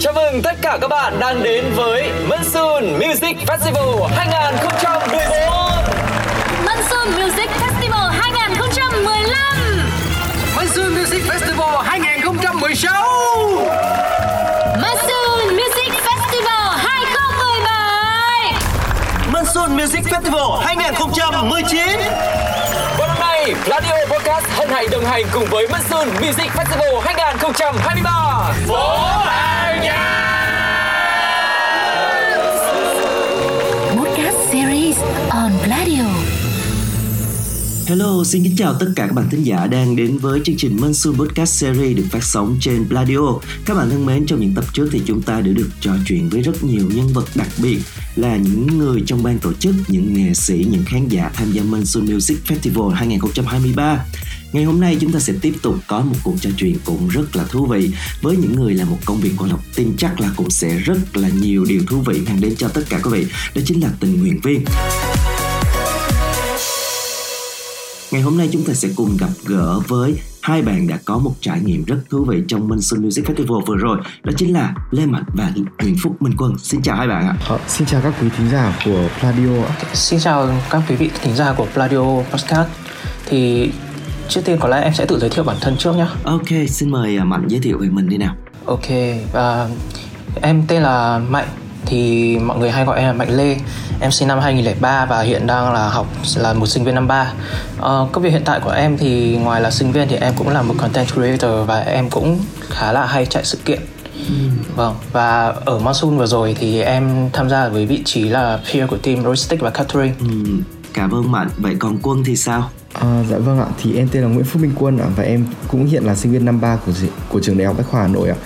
Chào mừng tất cả các bạn đang đến với Monsoon Music Festival 2014 Monsoon Music Festival 2015 Monsoon Music Festival 2016 Monsoon Music Festival 2017 Monsoon Music Festival 2019 Và năm nay, Radio Podcast hân hạnh đồng hành cùng với Monsoon Music Festival 2023 Phố Hàng Hello, xin kính chào tất cả các bạn thính giả đang đến với chương trình Monsoon Podcast Series được phát sóng trên Pladio. Các bạn thân mến, trong những tập trước thì chúng ta đã được trò chuyện với rất nhiều nhân vật đặc biệt là những người trong ban tổ chức, những nghệ sĩ, những khán giả tham gia Monsoon Music Festival 2023. Ngày hôm nay chúng ta sẽ tiếp tục có một cuộc trò chuyện cũng rất là thú vị với những người làm một công việc quan lộc tin chắc là cũng sẽ rất là nhiều điều thú vị mang đến cho tất cả quý vị đó chính là tình nguyện viên Ngày hôm nay chúng ta sẽ cùng gặp gỡ với hai bạn đã có một trải nghiệm rất thú vị trong Monsoon Music Festival vừa rồi. Đó chính là Lê Mạnh và Nguyễn Phúc Minh Quân. Xin chào hai bạn ạ. Ờ, xin chào các quý thính giả của Pladio ạ. Xin chào các quý vị thính giả của Pladio Podcast. Thì trước tiên có lẽ em sẽ tự giới thiệu bản thân trước nhé Ok xin mời à, Mạnh giới thiệu về mình đi nào. Ok, và em tên là Mạnh Thì mọi người hay gọi em là Mạnh Lê Em sinh năm 2003 và hiện đang là học là một sinh viên năm 3 ờ, Công việc hiện tại của em thì ngoài là sinh viên thì em cũng là một content creator Và em cũng khá là hay chạy sự kiện. Vâng, và ở Monsoon vừa rồi thì em tham gia với vị trí là peer của team Logistics và Catering. Ừm, Cảm ơn Mạnh Vậy còn Quân thì sao? À, dạ vâng ạ, thì em tên là Nguyễn Phúc Minh Quân ạ và em cũng hiện là sinh viên năm 3 của của trường Đại học Bách khoa Hà Nội ạ.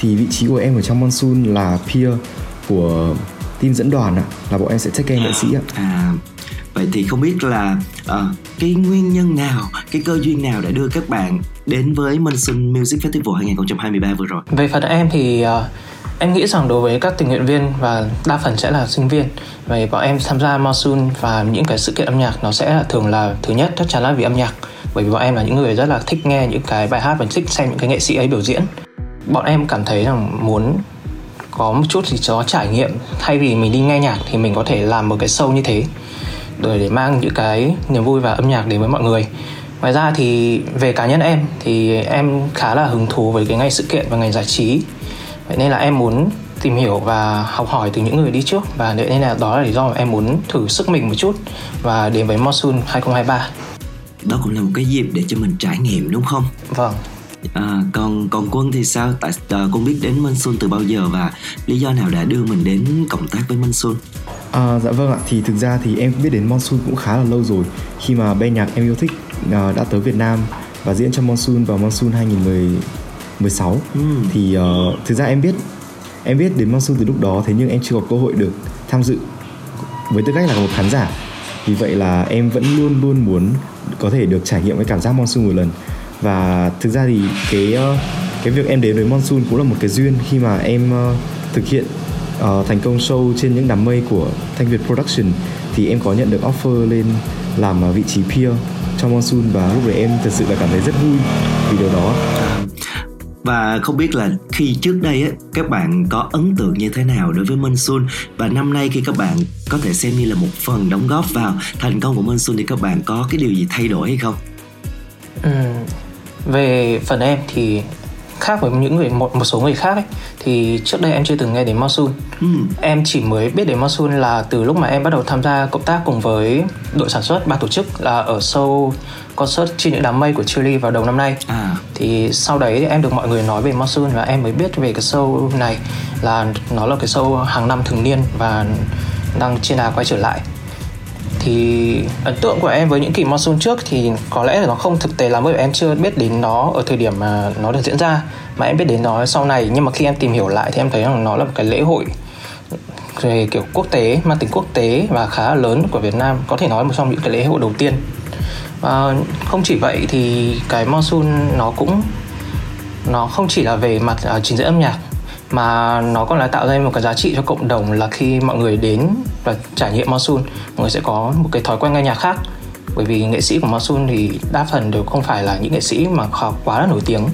Thì vị trí của em ở trong Monsoon là peer của team dẫn đoàn ạ, là bọn em sẽ take care nghệ sĩ ạ. à, Vậy thì không biết là à, cái nguyên nhân nào, cái cơ duyên nào đã đưa các bạn đến với Monsoon Music Festival 2023 vừa rồi? Về phần em thì uh, em nghĩ rằng đối với các tình nguyện viên và đa phần sẽ là sinh viên Vậy bọn em tham gia Monsoon và những cái sự kiện âm nhạc nó sẽ là thường là thứ nhất chắc chắn là vì âm nhạc. Bởi vì bọn em là những người rất là thích nghe những cái bài hát và thích xem những cái nghệ sĩ ấy biểu diễn. Bọn em cảm thấy rằng muốn có một chút gì đó trải nghiệm. Thay vì mình đi nghe nhạc thì mình có thể làm một cái show như thế. Để để mang những cái niềm vui và âm nhạc đến với mọi người. Ngoài ra thì về cá nhân em thì em khá là hứng thú với cái ngành sự kiện và ngành giải trí. Vậy nên là em muốn tìm hiểu và học hỏi từ những người đi trước. Và vậy nên là đó là lý do mà em muốn thử sức mình một chút và đến với Monsoon 2023 Đó cũng là một cái dịp để cho mình trải nghiệm đúng không? Vâng À, còn còn quân thì sao? Tại à, con biết đến Monsoon từ bao giờ và lý do nào đã đưa mình đến cộng tác với Monsoon? À, dạ vâng ạ, thì thực ra thì em biết đến Monsoon cũng khá là lâu rồi khi mà ban nhạc em yêu thích à, đã tới Việt Nam và diễn cho Monsoon vào Monsoon 2016 Ừm. thì uh, thực ra em biết em biết đến Monsoon từ lúc đó thế nhưng em chưa có cơ hội được tham dự với tư cách là một khán giả vì vậy là em vẫn luôn luôn muốn có thể được trải nghiệm cái cảm giác Monsoon một lần và thực ra thì cái ờ, cái việc em đến với Monsoon cũng là một cái duyên khi mà em ờ, thực hiện ờ, thành công show trên những đám mây của Thanh Việt Production. Thì em có nhận được offer lên làm vị trí peer cho Monsoon và lúc đấy em thật sự là cảm thấy rất vui vì điều đó. Và không biết là khi trước đây á, các bạn có ấn tượng như thế nào đối với Monsoon? Và năm nay khi các bạn có thể xem như là một phần đóng góp vào thành công của Monsoon thì các bạn có cái điều gì thay đổi hay không? Ừm, về phần em thì khác với những người một một số người khác ấy, thì trước đây em chưa từng nghe đến Monsoon. Ừm. Em chỉ mới biết đến Monsoon là từ lúc mà em bắt đầu tham gia cộng tác cùng với đội sản xuất ban tổ chức là ở show concert trên những đám mây của Chile vào đầu năm nay. À, Thì sau đấy thì em được mọi người nói về Monsoon và em mới biết về cái show này là nó là cái show hàng năm thường niên và đang trên đà quay trở lại thì ấn tượng của em với những kỳ monsoon trước thì có lẽ là nó không thực tế lắm bởi vì em chưa biết đến nó ở thời điểm mà nó được diễn ra mà em biết đến nó sau này. Nhưng mà khi em tìm hiểu lại thì em thấy rằng nó là một cái lễ hội về kiểu quốc tế mang tính quốc tế và khá là lớn của Việt Nam có thể nói là một trong những cái lễ hội đầu tiên. Và không chỉ vậy thì cái monsoon nó cũng nó không chỉ là về mặt uh, trình diễn âm nhạc mà nó còn là tạo ra một cái giá trị cho cộng đồng là khi mọi người đến và trải nghiệm Monsoon mọi người sẽ có một cái thói quen nghe nhạc khác. Bởi vì nghệ sĩ của Monsoon thì đa phần đều không phải là những nghệ sĩ mà họ quá là nổi tiếng.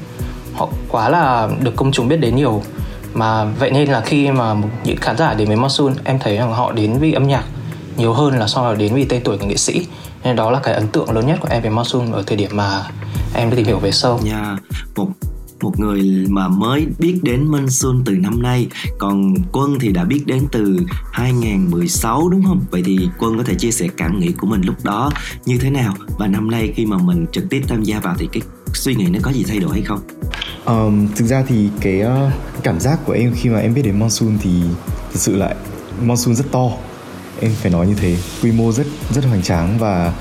Họ quá là được công chúng biết đến nhiều. Mà vậy nên là khi mà những khán giả đến với Monsoon em thấy rằng họ đến vì âm nhạc nhiều hơn là so với đến vì tên tuổi của nghệ sĩ. Nên đó là cái ấn tượng lớn nhất của em về Monsoon ở thời điểm mà em đã tìm hiểu về sâu. Nha, một một người mà mới biết đến Monsoon từ năm nay còn Quân thì đã biết đến từ 2016 đúng không? Vậy thì Quân có thể chia sẻ cảm nghĩ của mình lúc đó như thế nào và năm nay khi mà mình trực tiếp tham gia vào thì cái suy nghĩ nó có gì thay đổi hay không? Um, thực ra thì cái uh, cảm giác của em khi mà em biết đến Monsoon thì thực sự lại Monsoon rất to em phải nói như thế quy mô rất rất hoành tráng và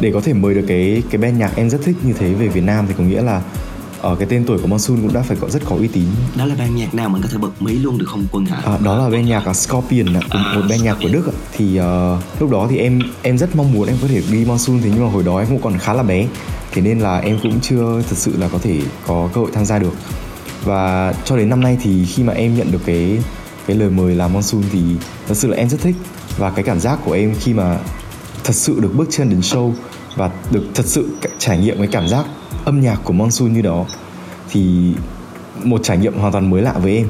để có thể mời được cái cái band nhạc em rất thích như thế về Việt Nam thì có nghĩa là ở cái tên tuổi của Monsoon cũng đã phải có rất có uy tín. Đó là ban nhạc nào mình có thể bật mí luôn được không quân hả? À, đó là ban nhạc là Scorpion ạ à, một ban nhạc của Đức ạ. Thì uh, lúc đó thì em em rất mong muốn em có thể đi Monsoon thế nhưng mà hồi đó em cũng còn khá là bé. Thế nên là em cũng chưa thực sự là có thể có cơ hội tham gia được. Và cho đến năm nay thì khi mà em nhận được cái cái lời mời làm Monsoon thì thật sự là em rất thích. Và cái cảm giác của em khi mà thật sự được bước chân đến show và được thật sự trải nghiệm cái cảm giác âm nhạc của Monsoon như đó thì một trải nghiệm hoàn toàn mới lạ với em.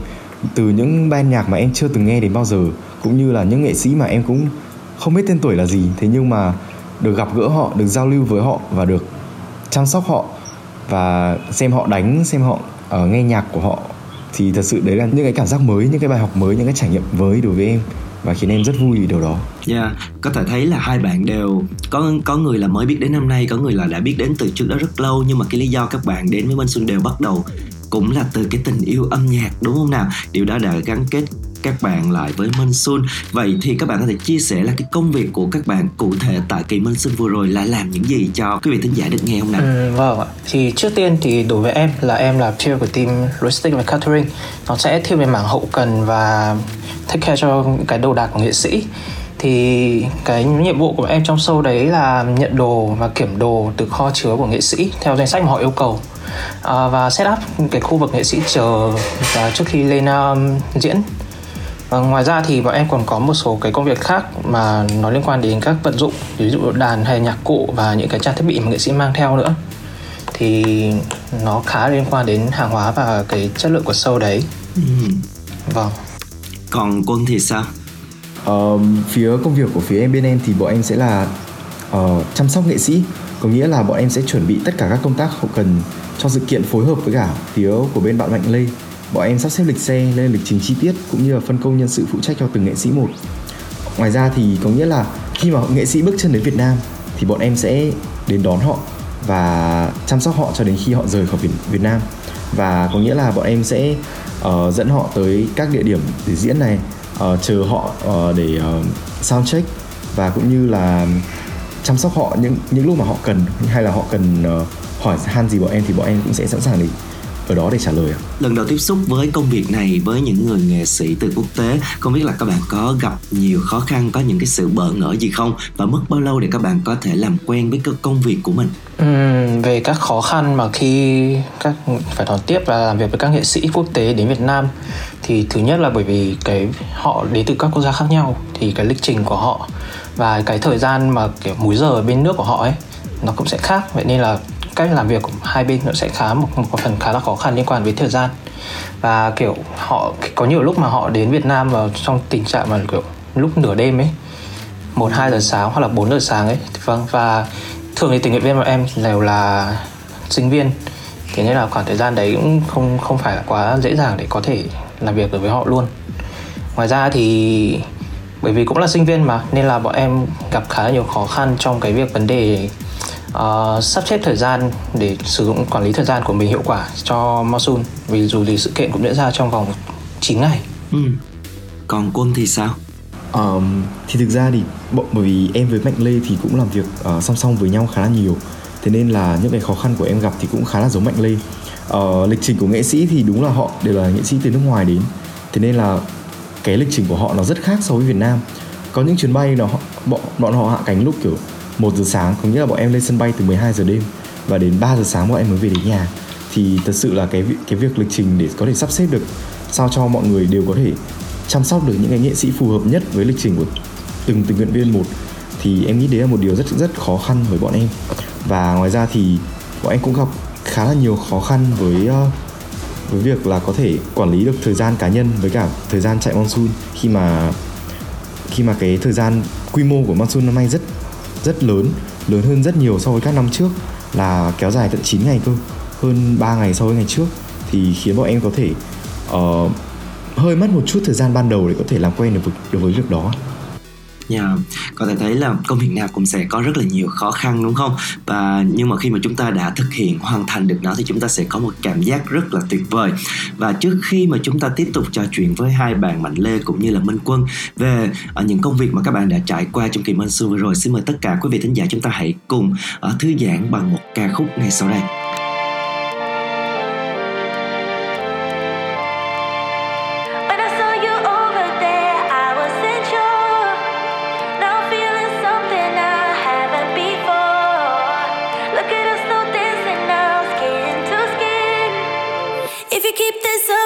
Từ những ban nhạc mà em chưa từng nghe đến bao giờ cũng như là những nghệ sĩ mà em cũng không biết tên tuổi là gì thế nhưng mà được gặp gỡ họ được giao lưu với họ và được chăm sóc họ và xem họ đánh xem họ uh, nghe nhạc của họ thì thật sự đấy là những cái cảm giác mới những cái bài học mới những cái trải nghiệm mới đối với em và khiến em rất vui vì điều đó. Dạ, yeah, có thể thấy là hai bạn đều có có người là mới biết đến năm nay, có người là đã biết đến từ trước đó rất lâu nhưng mà cái lý do các bạn đến với Minh Xuân đều bắt đầu cũng là từ cái tình yêu âm nhạc đúng không nào? Điều đó đã gắn kết các bạn lại với Minh Xuân Vậy thì các bạn có thể chia sẻ là cái công việc của các bạn cụ thể tại kỳ Minh Xuân vừa rồi là làm những gì cho quý vị thính giả được nghe không nào? Ừ, vâng ạ. Thì trước tiên thì đối với em là em là peer của team logistics và catering. Nó sẽ thiên về mảng hậu cần và take care cho cái đồ đạc của nghệ sĩ thì cái nhiệm vụ của em trong show đấy là nhận đồ và kiểm đồ từ kho chứa của nghệ sĩ theo danh sách mà họ yêu cầu à, và set up cái khu vực nghệ sĩ chờ và trước khi lên um, diễn và ngoài ra thì bọn em còn có một số cái công việc khác mà nó liên quan đến các vận dụng ví dụ đàn hay nhạc cụ và những cái trang thiết bị mà nghệ sĩ mang theo nữa. Thì nó khá liên quan đến hàng hóa và cái chất lượng của show đấy. Ừ. vâng. Còn quân thì sao? Uh, phía công việc của phía em bên em thì bọn em sẽ là uh, chăm sóc nghệ sĩ. Có nghĩa là bọn em sẽ chuẩn bị tất cả các công tác hậu cần cho sự kiện phối hợp với cả phía của bên bạn Mạnh Lê bọn em sắp xếp lịch xe lên lịch trình chi tiết cũng như là phân công nhân sự phụ trách cho từng nghệ sĩ một. Ngoài ra thì có nghĩa là khi mà nghệ sĩ bước chân đến Việt Nam thì bọn em sẽ đến đón họ và chăm sóc họ cho đến khi họ rời khỏi Việt, Việt Nam. Và có nghĩa là bọn em sẽ uh, dẫn họ tới các địa điểm để diễn này uh, chờ họ uh, để uh, sound check và cũng như là chăm sóc họ những những lúc mà họ cần hay là họ cần uh, hỏi han gì bọn em thì bọn em cũng sẽ sẵn sàng để ở đó để trả lời ạ. Lần đầu tiếp xúc với công việc này với những người nghệ sĩ từ quốc tế, không biết là các bạn có gặp nhiều khó khăn, có những cái sự bỡ ngỡ gì không và mất bao lâu để các bạn có thể làm quen với cái công việc của mình? Ừ, về các khó khăn mà khi các phải đón tiếp và làm việc với các nghệ sĩ quốc tế đến Việt Nam thì thứ nhất là bởi vì cái họ đến từ các quốc gia khác nhau thì cái lịch trình của họ và cái thời gian mà kiểu múi giờ ở bên nước của họ ấy nó cũng sẽ khác vậy nên là cách làm việc của hai bên nó sẽ khá một, một phần khá là khó khăn liên quan với thời gian. Và kiểu họ có nhiều lúc mà họ đến Việt Nam vào trong tình trạng mà kiểu lúc nửa đêm ấy một hai giờ sáng hoặc là 4 giờ sáng ấy. Vâng và thường thì tình nguyện viên của em đều là sinh viên. Thế nên là khoảng thời gian đấy cũng không không phải là quá dễ dàng để có thể làm việc được với họ luôn. Ngoài ra thì bởi vì cũng là sinh viên mà nên là bọn em gặp khá là nhiều khó khăn trong cái việc vấn đề uh, sắp xếp thời gian để sử dụng quản lý thời gian của mình hiệu quả cho Monsoon vì dù gì sự kiện cũng diễn ra trong vòng 9 ngày. Ừ. Còn quân thì sao? Um, thì thực ra thì bởi vì em với Mạnh Lê thì cũng làm việc uh, song song với nhau khá là nhiều thế nên là những cái khó khăn của em gặp thì cũng khá là giống Mạnh Lê uh, lịch trình của nghệ sĩ thì đúng là họ đều là nghệ sĩ từ nước ngoài đến thế nên là cái lịch trình của họ nó rất khác so với Việt Nam có những chuyến bay nó bọn bọn họ hạ cánh lúc kiểu 1 giờ sáng, có nghĩa là bọn em lên sân bay từ 12 giờ đêm và đến 3 giờ sáng bọn em mới về đến nhà. Thì thật sự là cái cái việc lịch trình để có thể sắp xếp được, sao cho mọi người đều có thể chăm sóc được những cái nghệ sĩ phù hợp nhất với lịch trình của từng tình nguyện viên một, thì em nghĩ đấy là một điều rất rất khó khăn với bọn em. Và ngoài ra thì bọn em cũng gặp khá là nhiều khó khăn với ờ, với việc là có thể quản lý được thời gian cá nhân với cả thời gian chạy monsoon khi mà khi mà cái thời gian quy mô của monsoon năm nay rất rất lớn lớn hơn rất nhiều so với các năm trước là kéo dài tận 9 ngày cơ. Hơn 3 ngày so với ngày trước thì khiến bọn em có thể uh, hơi mất một chút thời gian ban đầu để có thể làm quen được với, được với việc đó. Yeah. Có thể thấy là công việc nào cũng sẽ có rất là nhiều khó khăn đúng không? Và nhưng mà khi mà chúng ta đã thực hiện hoàn thành được nó thì chúng ta sẽ có một cảm giác rất là tuyệt vời. Và trước khi mà chúng ta tiếp tục trò chuyện với hai bạn Mạnh Lê cũng như là Minh Quân về uh, những công việc mà các bạn đã trải qua trong kỳ Monsoon vừa rồi, xin mời tất cả quý vị thính giả chúng ta hãy cùng uh, thư giãn bằng một ca khúc ngay sau đây. keep this up.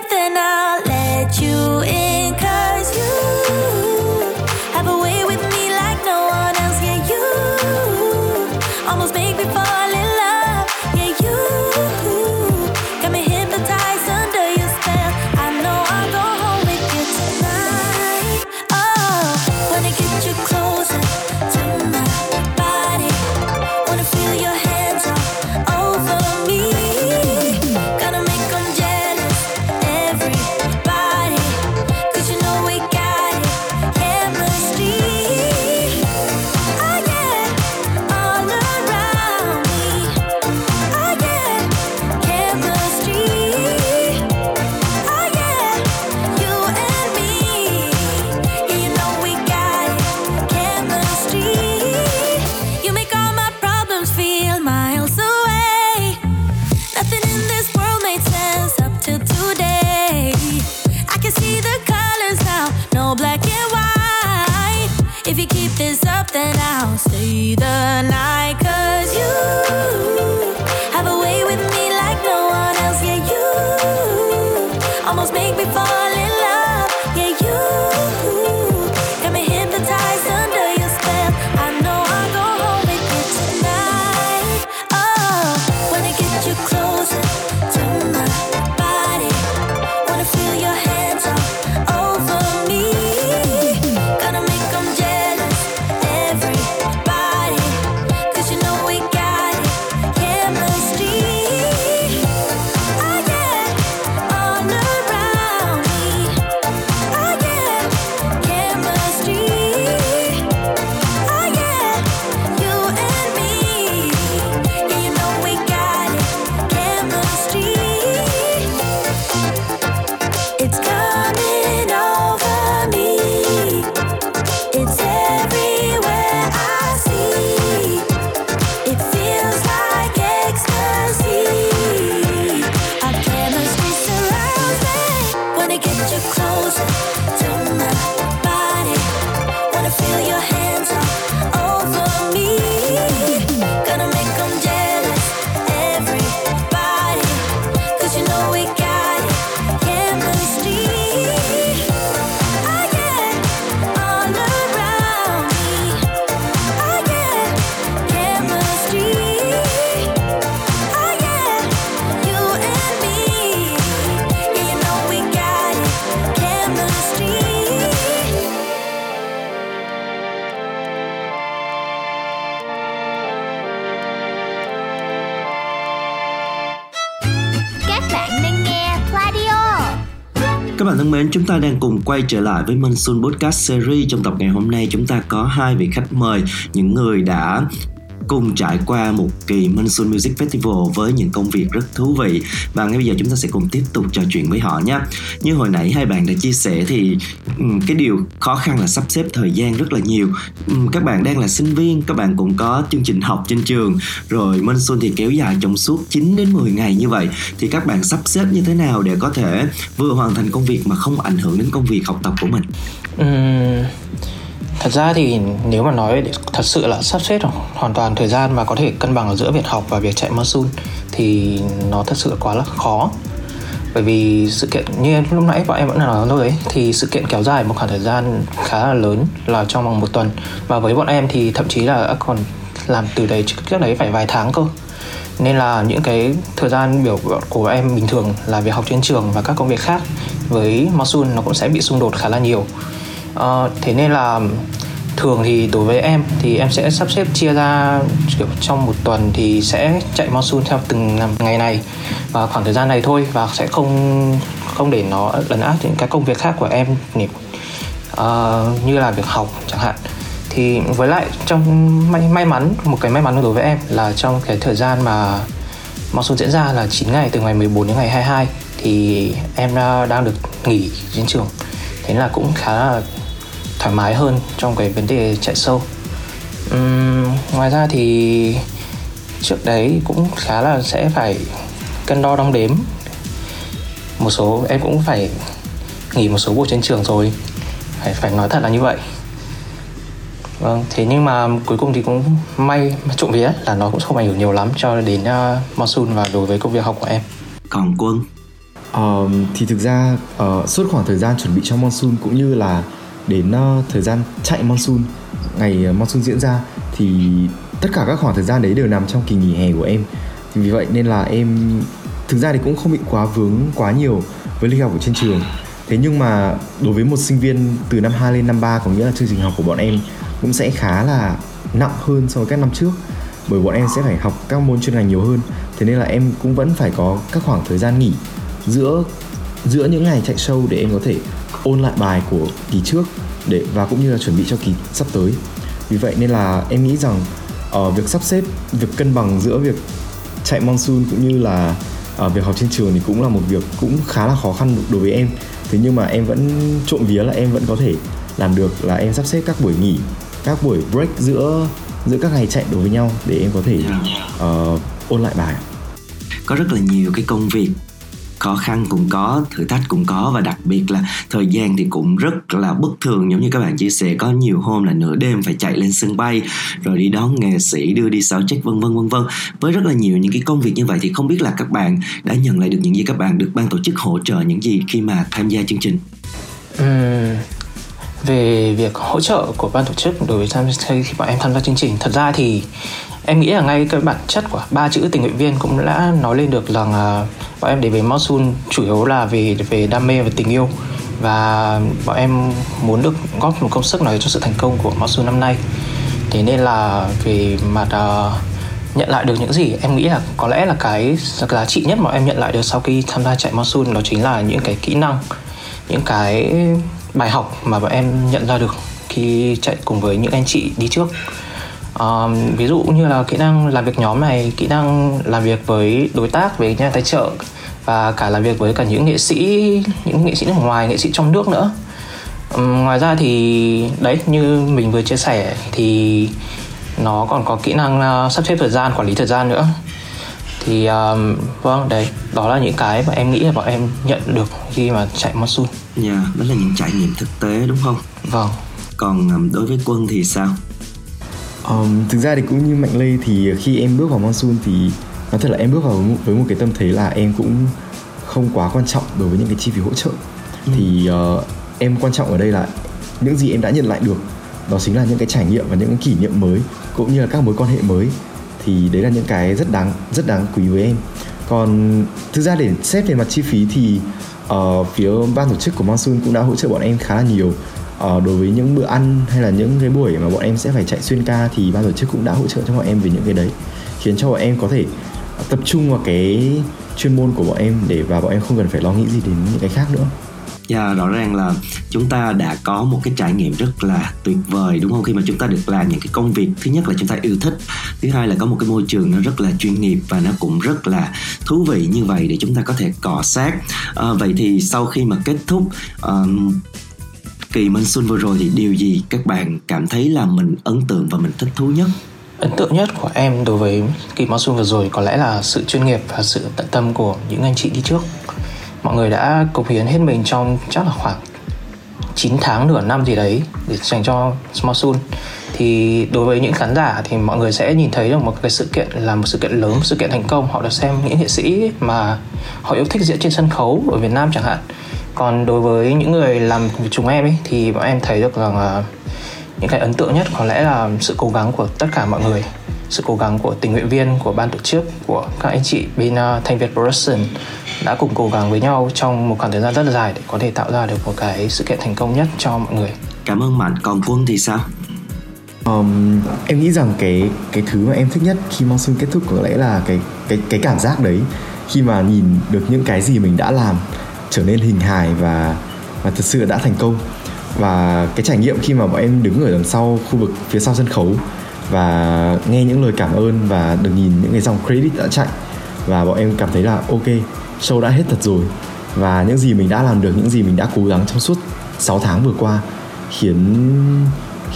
Mến, chúng ta đang cùng quay trở lại với Monsoon Podcast Series. Trong tập ngày hôm nay chúng ta có hai vị khách mời, những người đã cùng trải qua một kỳ Monsoon Music Festival với những công việc rất thú vị và ngay bây giờ chúng ta sẽ cùng tiếp tục trò chuyện với họ nhé. Như hồi nãy hai bạn đã chia sẻ thì cái điều khó khăn là sắp xếp thời gian rất là nhiều. Các bạn đang là sinh viên, các bạn cũng có chương trình học trên trường rồi Monsoon thì kéo dài trong suốt 9 đến 10 ngày như vậy thì các bạn sắp xếp như thế nào để có thể vừa hoàn thành công việc mà không ảnh hưởng đến công việc học tập của mình? Uhm thật ra thì nếu mà nói thật sự là sắp xếp hoàn toàn thời gian và có thể cân bằng ở giữa việc học và việc chạy marathon thì nó thật sự quá là khó. Bởi vì sự kiện, như lúc nãy bọn em vẫn nói thôi thì sự kiện kéo dài một khoảng thời gian khá là lớn là trong vòng một tuần. Và với bọn em thì thậm chí là còn làm từ đấy trước đấy phải vài tháng cơ. Nên là những cái thời gian biểu của em bình thường là việc học trên trường và các công việc khác với Monsoon nó cũng sẽ bị xung đột khá là nhiều. Ờ, thế nên là thường thì đối với em thì em sẽ sắp xếp chia ra kiểu trong một tuần thì sẽ chạy monsoon theo từng ngày này và khoảng thời gian này thôi và sẽ không không để nó lấn át những cái công việc khác của em uh, như là việc học chẳng hạn. Thì với lại trong may, may mắn một cái may mắn đối với em là trong cái thời gian mà monsoon diễn ra là 9 ngày từ ngày 14 đến ngày 22 thì em ờ, đang được nghỉ trên trường. Thế là cũng khá là thoải mái hơn trong cái vấn đề chạy sâu uhm, ngoài ra thì trước đấy cũng khá là sẽ phải cân đo đong đếm. Một số em cũng phải nghỉ một số buổi trên trường rồi. Phải phải nói thật là như vậy. Vâng thế nhưng mà cuối cùng thì cũng may trộm vía là nó cũng không ảnh hưởng nhiều lắm cho đến uh, monsoon và đối với công việc học của em. Còn quân. Uh, thì thực ra uh, suốt khoảng thời gian chuẩn bị cho monsoon cũng như là đến uh, thời gian chạy monsoon. Ngày uh, monsoon diễn ra thì tất cả các khoảng thời gian đấy đều nằm trong kỳ nghỉ hè của em. Thì vì vậy nên là em thực ra thì cũng không bị quá vướng quá nhiều với lịch học ở trên trường. Thế nhưng mà đối với một sinh viên từ năm 2 lên năm 3 có nghĩa là chương trình học của bọn em cũng sẽ khá là nặng hơn so với các năm trước bởi bọn em sẽ phải học các môn chuyên ngành nhiều hơn. Thế nên là em cũng vẫn phải có các khoảng thời gian nghỉ giữa giữa những ngày chạy show để em có thể ôn lại bài của kỳ trước để và cũng như là chuẩn bị cho kỳ sắp tới. Vì vậy nên là em nghĩ rằng uh, việc sắp xếp việc cân bằng giữa việc chạy monsoon cũng như là uh, việc học trên trường thì cũng là một việc cũng khá là khó khăn đối với em. Thế nhưng mà em vẫn trộm vía là em vẫn có thể làm được là em sắp xếp các buổi nghỉ các buổi break giữa giữa các ngày chạy đối với nhau để em có thể uh, ôn lại bài có rất là nhiều cái công việc khó khăn cũng có thử thách cũng có và đặc biệt là thời gian thì cũng rất là bất thường. Giống như các bạn chia sẻ có nhiều hôm là nửa đêm phải chạy lên sân bay rồi đi đón nghệ sĩ đưa đi sao check vân vân vân vân. Với rất là nhiều những cái công việc như vậy thì không biết là các bạn đã nhận lại được những gì? Các bạn được ban tổ chức hỗ trợ những gì khi mà tham gia chương trình? Uhm, về việc hỗ trợ của ban tổ chức đối với tham khi bọn em tham gia chương trình thật ra thì em nghĩ là ngay cái bản chất của ba chữ tình nguyện viên cũng đã nói lên được rằng uh, bọn em đến với Mosul chủ yếu là về về đam mê và tình yêu. Và bọn em muốn được góp một công sức nào cho sự thành công của Mosul năm nay. Thế nên là về mặt uh, nhận lại được những gì em nghĩ là có lẽ là cái giá trị nhất mà em nhận lại được sau khi tham gia chạy Mosul đó chính là những cái kỹ năng những cái bài học mà bọn em nhận ra được khi chạy cùng với những anh chị đi trước um, ví dụ như là kỹ năng làm việc nhóm này kỹ năng làm việc với đối tác với nhà tài trợ và cả làm việc với cả những nghệ sĩ những nghệ sĩ nước ngoài nghệ sĩ trong nước nữa. Um, ngoài ra thì đấy như mình vừa chia sẻ thì nó còn có kỹ năng uh, sắp xếp thời gian quản lý thời gian nữa. Thì um, vâng đấy đó là những cái mà em nghĩ là bọn em nhận được khi mà chạy monsoon. Dạ yeah, đó là những trải nghiệm thực tế đúng không? Vâng. Còn um, đối với quân thì sao um, thực ra thì cũng như mạnh lê thì khi em bước vào monsoon thì nói thật là em bước vào với một cái tâm thế là em cũng không quá quan trọng đối với những cái chi phí hỗ trợ. Ừ. thì uh, em quan trọng ở đây là những gì em đã nhận lại được đó chính là những cái trải nghiệm và những cái kỷ niệm mới cũng như là các mối quan hệ mới. Thì đấy là những cái rất đáng rất đáng quý với em. Còn thực ra để xét về mặt chi phí thì uh, phía ban tổ chức của Monsoon cũng đã hỗ trợ bọn em khá là nhiều ờ, đối với những bữa ăn hay là những cái buổi mà bọn em sẽ phải chạy xuyên ca thì ban tổ chức cũng đã hỗ trợ cho bọn em về những cái đấy khiến cho bọn em có thể tập trung vào cái chuyên môn của bọn em để và bọn em không cần phải lo nghĩ gì đến những cái khác nữa. Dạ yeah, rõ ràng là chúng ta đã có một cái trải nghiệm rất là tuyệt vời đúng không? Khi mà chúng ta được làm những cái công việc thứ nhất là chúng ta yêu thích thứ hai là có một cái môi trường nó rất là chuyên nghiệp và nó cũng rất là thú vị như vậy để chúng ta có thể cọ sát. À, vậy thì sau khi mà kết thúc um, kỳ Minh Xuân vừa rồi thì điều gì các bạn cảm thấy là mình ấn tượng và mình thích thú nhất? Ấn tượng nhất của em đối với kỳ Monsoon vừa rồi có lẽ là sự chuyên nghiệp và sự tận tâm của những anh chị đi trước. Mọi người đã cống hiến hết mình trong chắc là khoảng 9 tháng nửa năm gì đấy để dành cho Monsoon thì đối với những khán giả thì mọi người sẽ nhìn thấy được một cái sự kiện là một sự kiện lớn, một sự kiện thành công họ được xem những nghệ sĩ mà họ yêu thích diễn trên sân khấu ở Việt Nam chẳng hạn còn đối với những người làm chúng em ấy thì bọn em thấy được rằng là những cái ấn tượng nhất có lẽ là sự cố gắng của tất cả mọi người. Sự cố gắng của tình nguyện viên của ban tổ chức của các anh chị bên uh, Thanh Việt Production đã cùng cố gắng với nhau trong một khoảng thời gian rất là dài để có thể tạo ra được một cái sự kiện thành công nhất cho mọi người. Cảm ơn mạnh còn quân thì sao? Um, em nghĩ rằng cái cái thứ mà em thích nhất khi monsoon kết thúc có lẽ là cái cái cái cảm giác đấy. Khi mà nhìn được những cái gì mình đã làm trở nên hình hài và và thật sự đã thành công. Và cái trải nghiệm khi mà bọn em đứng ở đằng sau khu vực phía sau sân khấu và nghe những lời cảm ơn và được nhìn những cái dòng credit đã chạy và bọn em cảm thấy là, ok, show đã hết thật rồi. Và những gì mình đã làm được, những gì mình đã cố gắng trong suốt 6 tháng vừa qua khiến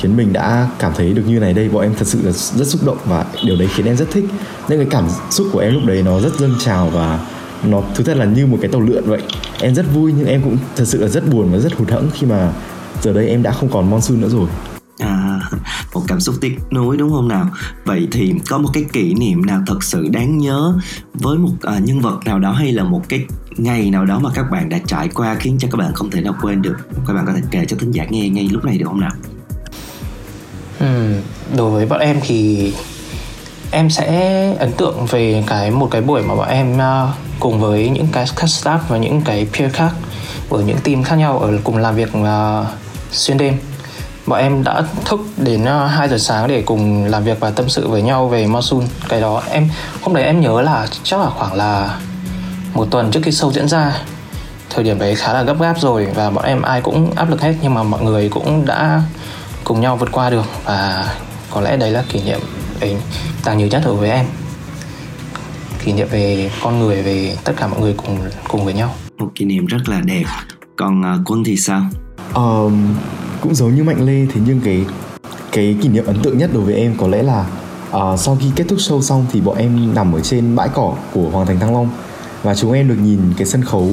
khiến mình đã cảm thấy được như này đây. Bọn em thật sự là rất xúc động và điều đấy khiến em rất thích. Những cái cảm xúc của em lúc đấy nó rất dâng trào và nó thứ thật là như một cái tàu lượn vậy. Em rất vui nhưng em cũng thật sự là rất buồn và rất hụt hẫng khi mà giờ đây em đã không còn monsoon nữa rồi. À, một cảm xúc tiếc nuối đúng không nào? Vậy thì có một cái kỷ niệm nào thật sự đáng nhớ với một à, nhân vật nào đó hay là một cái ngày nào đó mà các bạn đã trải qua khiến cho các bạn không thể nào quên được? Các bạn có thể kể cho thính giả nghe ngay lúc này được không nào? Ừ, đối với bọn em thì em sẽ ấn tượng về cái một cái buổi mà bọn em uh, cùng với những cái cast staff và những cái peer khác ở những team khác nhau ở cùng làm việc uh, xuyên đêm. Bọn em đã thức đến ờ, uh, 2 giờ sáng để cùng làm việc và tâm sự với nhau về monsoon. Cái đó em hôm đấy em nhớ là chắc là khoảng là một tuần trước khi show diễn ra. Thời điểm đấy khá là gấp gáp rồi và bọn em ai cũng áp lực hết nhưng mà mọi người cũng đã cùng nhau vượt qua được và có lẽ đấy là kỷ niệm ấy đáng nhớ nhất đối với em. Kỷ niệm về con người về tất cả mọi người cùng cùng với nhau. Một kỷ niệm rất là đẹp. Còn uh, quân thì sao? Um, cũng giống như mạnh lê thế nhưng cái cái kỷ niệm ấn tượng nhất đối với em có lẽ là uh, sau khi kết thúc show xong thì bọn em nằm ở trên bãi cỏ của hoàng thành thăng long và chúng em được nhìn cái sân khấu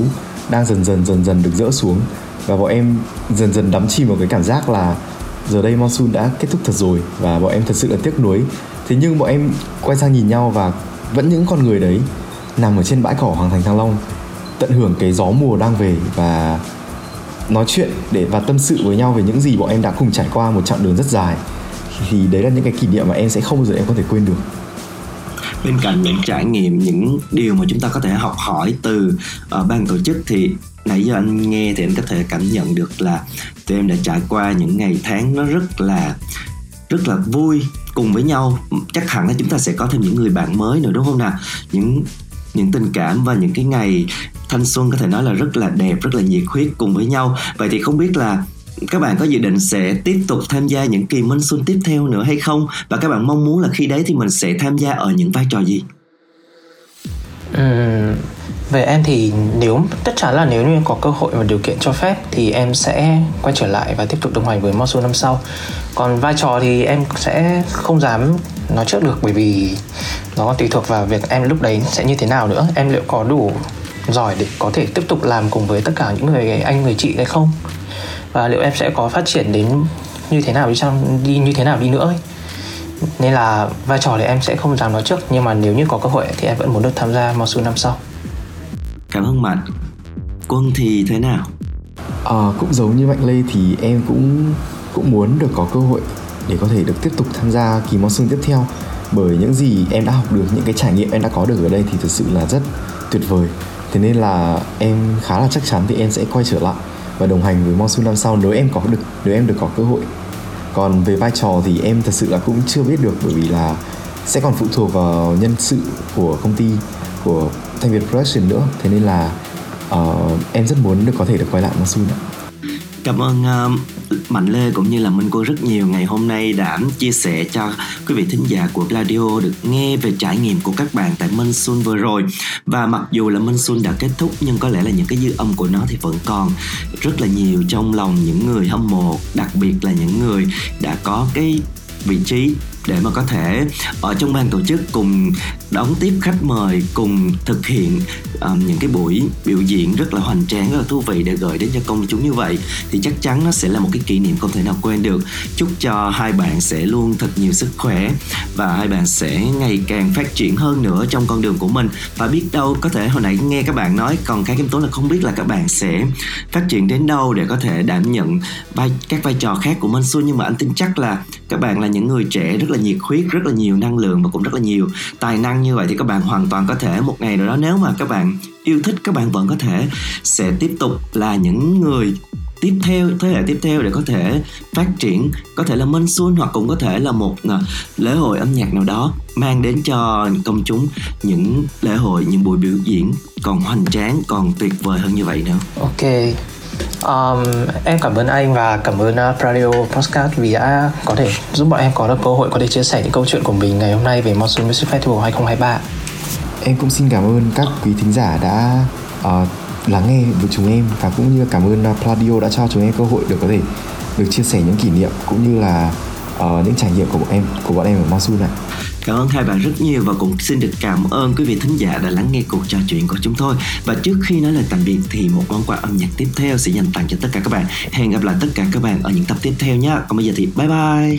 đang dần dần dần dần được dỡ xuống và bọn em dần dần đắm chìm vào cái cảm giác là giờ đây monsoon đã kết thúc thật rồi và bọn em thật sự là tiếc nuối thế nhưng bọn em quay sang nhìn nhau và vẫn những con người đấy nằm ở trên bãi cỏ hoàng thành thăng long tận hưởng cái gió mùa đang về và nói chuyện để và tâm sự với nhau về những gì bọn em đã cùng trải qua một chặng đường rất dài. Thì đấy là những cái kỷ niệm mà em sẽ không bao giờ em có thể quên được. Bên cạnh những trải nghiệm những điều mà chúng ta có thể học hỏi từ uh, ban tổ chức thì nãy giờ anh nghe thì anh có thể cảm nhận được là tụi em đã trải qua những ngày tháng nó rất là rất là vui cùng với nhau chắc hẳn là chúng ta sẽ có thêm những người bạn mới nữa đúng không nào? Những những tình cảm và những cái ngày thanh xuân có thể nói là rất là đẹp rất là nhiệt huyết cùng với nhau. Vậy thì không biết là các bạn có dự định sẽ tiếp tục tham gia những kỳ minh xuân tiếp theo nữa hay không? Và các bạn mong muốn là khi đấy thì mình sẽ tham gia ở những vai trò gì? Ừ, về em thì nếu, tất chắn là nếu như có cơ hội và điều kiện cho phép thì em sẽ quay trở lại và tiếp tục đồng hành với Mosu năm sau. Còn vai trò thì em sẽ không dám nói trước được bởi vì nó còn tùy thuộc vào việc em lúc đấy sẽ như thế nào nữa. Em liệu có đủ giỏi để có thể tiếp tục làm cùng với tất cả những người anh, người chị hay không? Và liệu em sẽ có phát triển đến như thế nào đi chăng, đi như thế nào đi nữa ấy. nên là vai trò thì em sẽ không dám nói trước, nhưng mà nếu như có cơ hội thì em vẫn muốn được tham gia Mosu năm sau cảm ơn mạnh quân thì thế nào? À, cũng giống như mạnh lê thì em cũng cũng muốn được có cơ hội để có thể được tiếp tục tham gia kỳ monsoon tiếp theo. Bởi những gì em đã học được những cái trải nghiệm em đã có được ở đây thì thực sự là rất tuyệt vời. Thế nên là em khá là chắc chắn thì em sẽ quay trở lại và đồng hành với monsoon năm sau nếu em có được nếu em được có cơ hội. Còn về vai trò thì em thật sự là cũng chưa biết được bởi vì là sẽ còn phụ thuộc vào nhân sự của công ty của Thanh Việt Production nữa. Thế nên là uh, em rất muốn được có thể được quay lại Monsoon ạ. Cảm ơn uh, Mạnh Lê cũng như là Minh Cô rất nhiều. Ngày hôm nay đã chia sẻ cho quý vị thính giả của Gladio được nghe về trải nghiệm của các bạn tại Minh Xuân vừa rồi. Và mặc dù là Minh Xuân đã kết thúc nhưng có lẽ là những cái dư âm của nó thì vẫn còn rất là nhiều trong lòng những người hâm mộ đặc biệt là những người đã có cái vị trí để mà có thể ở trong ban tổ chức cùng đón tiếp khách mời cùng thực hiện um, những cái buổi biểu diễn rất là hoành tráng rất là thú vị để gửi đến cho công chúng như vậy. Thì chắc chắn nó sẽ là một cái kỷ niệm không thể nào quên được. Chúc cho hai bạn sẽ luôn thật nhiều sức khỏe và hai bạn sẽ ngày càng phát triển hơn nữa trong con đường của mình. Và biết đâu có thể hồi nãy nghe các bạn nói còn cái kim tố là không biết là các bạn sẽ phát triển đến đâu để có thể đảm nhận vai các vai trò khác của Mansu nhưng mà anh tin chắc là các bạn là những người trẻ rất là nhiệt huyết, rất là nhiều năng lượng và cũng rất là nhiều tài năng như vậy thì các bạn hoàn toàn có thể một ngày nào đó nếu mà các bạn yêu thích, các bạn vẫn có thể sẽ tiếp tục là những người tiếp theo, thế hệ tiếp theo để có thể phát triển, có thể là Minh Xuân hoặc cũng có thể là một ờ, lễ hội âm nhạc nào đó mang đến cho công chúng những lễ hội, những buổi biểu diễn còn hoành tráng, còn tuyệt vời hơn như vậy nữa. Ok. Um, em cảm ơn anh và cảm ơn à, uh, Radio Podcast vì đã có thể giúp bọn em có được cơ hội có thể chia sẻ những câu chuyện của mình ngày hôm nay về Monsoon Music Festival 2023. Em cũng xin cảm ơn các quý thính giả đã uh, lắng nghe với chúng em và cũng như cảm ơn à, uh, Pladio đã cho chúng em cơ hội được có thể được chia sẻ những kỷ niệm cũng như là uh, những trải nghiệm của bọn em của bọn em ở Monsoon này. Cảm ơn hai bạn rất nhiều và cũng xin được cảm ơn quý vị thính giả đã lắng nghe cuộc trò chuyện của chúng tôi. Và trước khi nói lời tạm biệt thì một món quà âm nhạc tiếp theo sẽ dành tặng cho tất cả các bạn. Hẹn gặp lại tất cả các bạn ở những tập tiếp theo nhé. Còn bây giờ thì bye bye.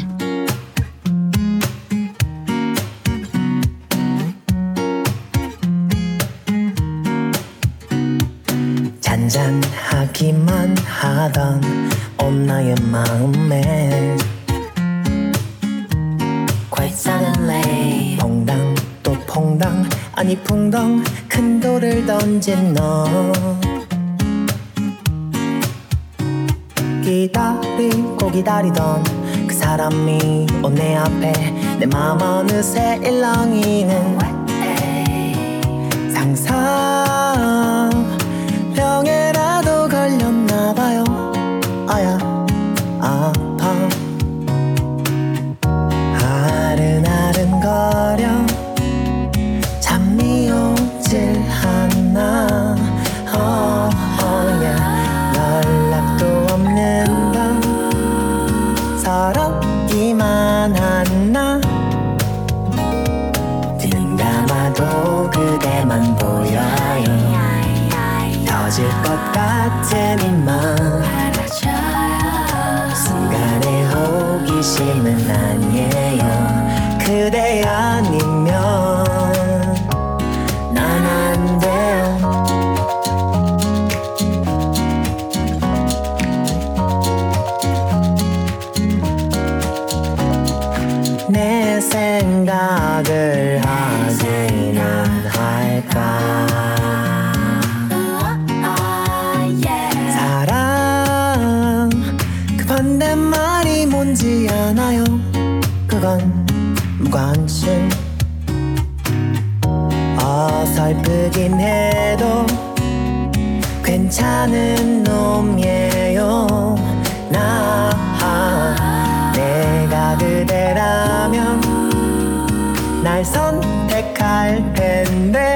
잔잔하기만 하던 온 나의 마음에 Quite suddenly. 퐁당 또 퐁당. 아니 풍덩 큰 돌을 던진 너. 기다리고 기다리던 그 사람이 온 내 앞에 내맘 어느새 일렁이는 상상 이맘 순간의 호기심은 아니에요. 그대 아 날 선택할 텐데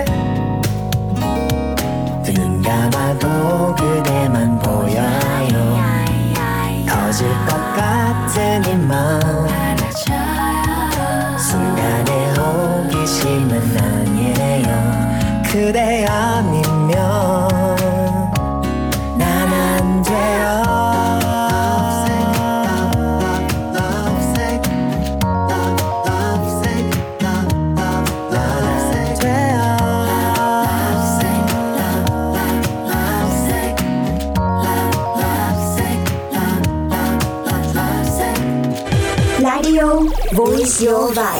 Your Vibe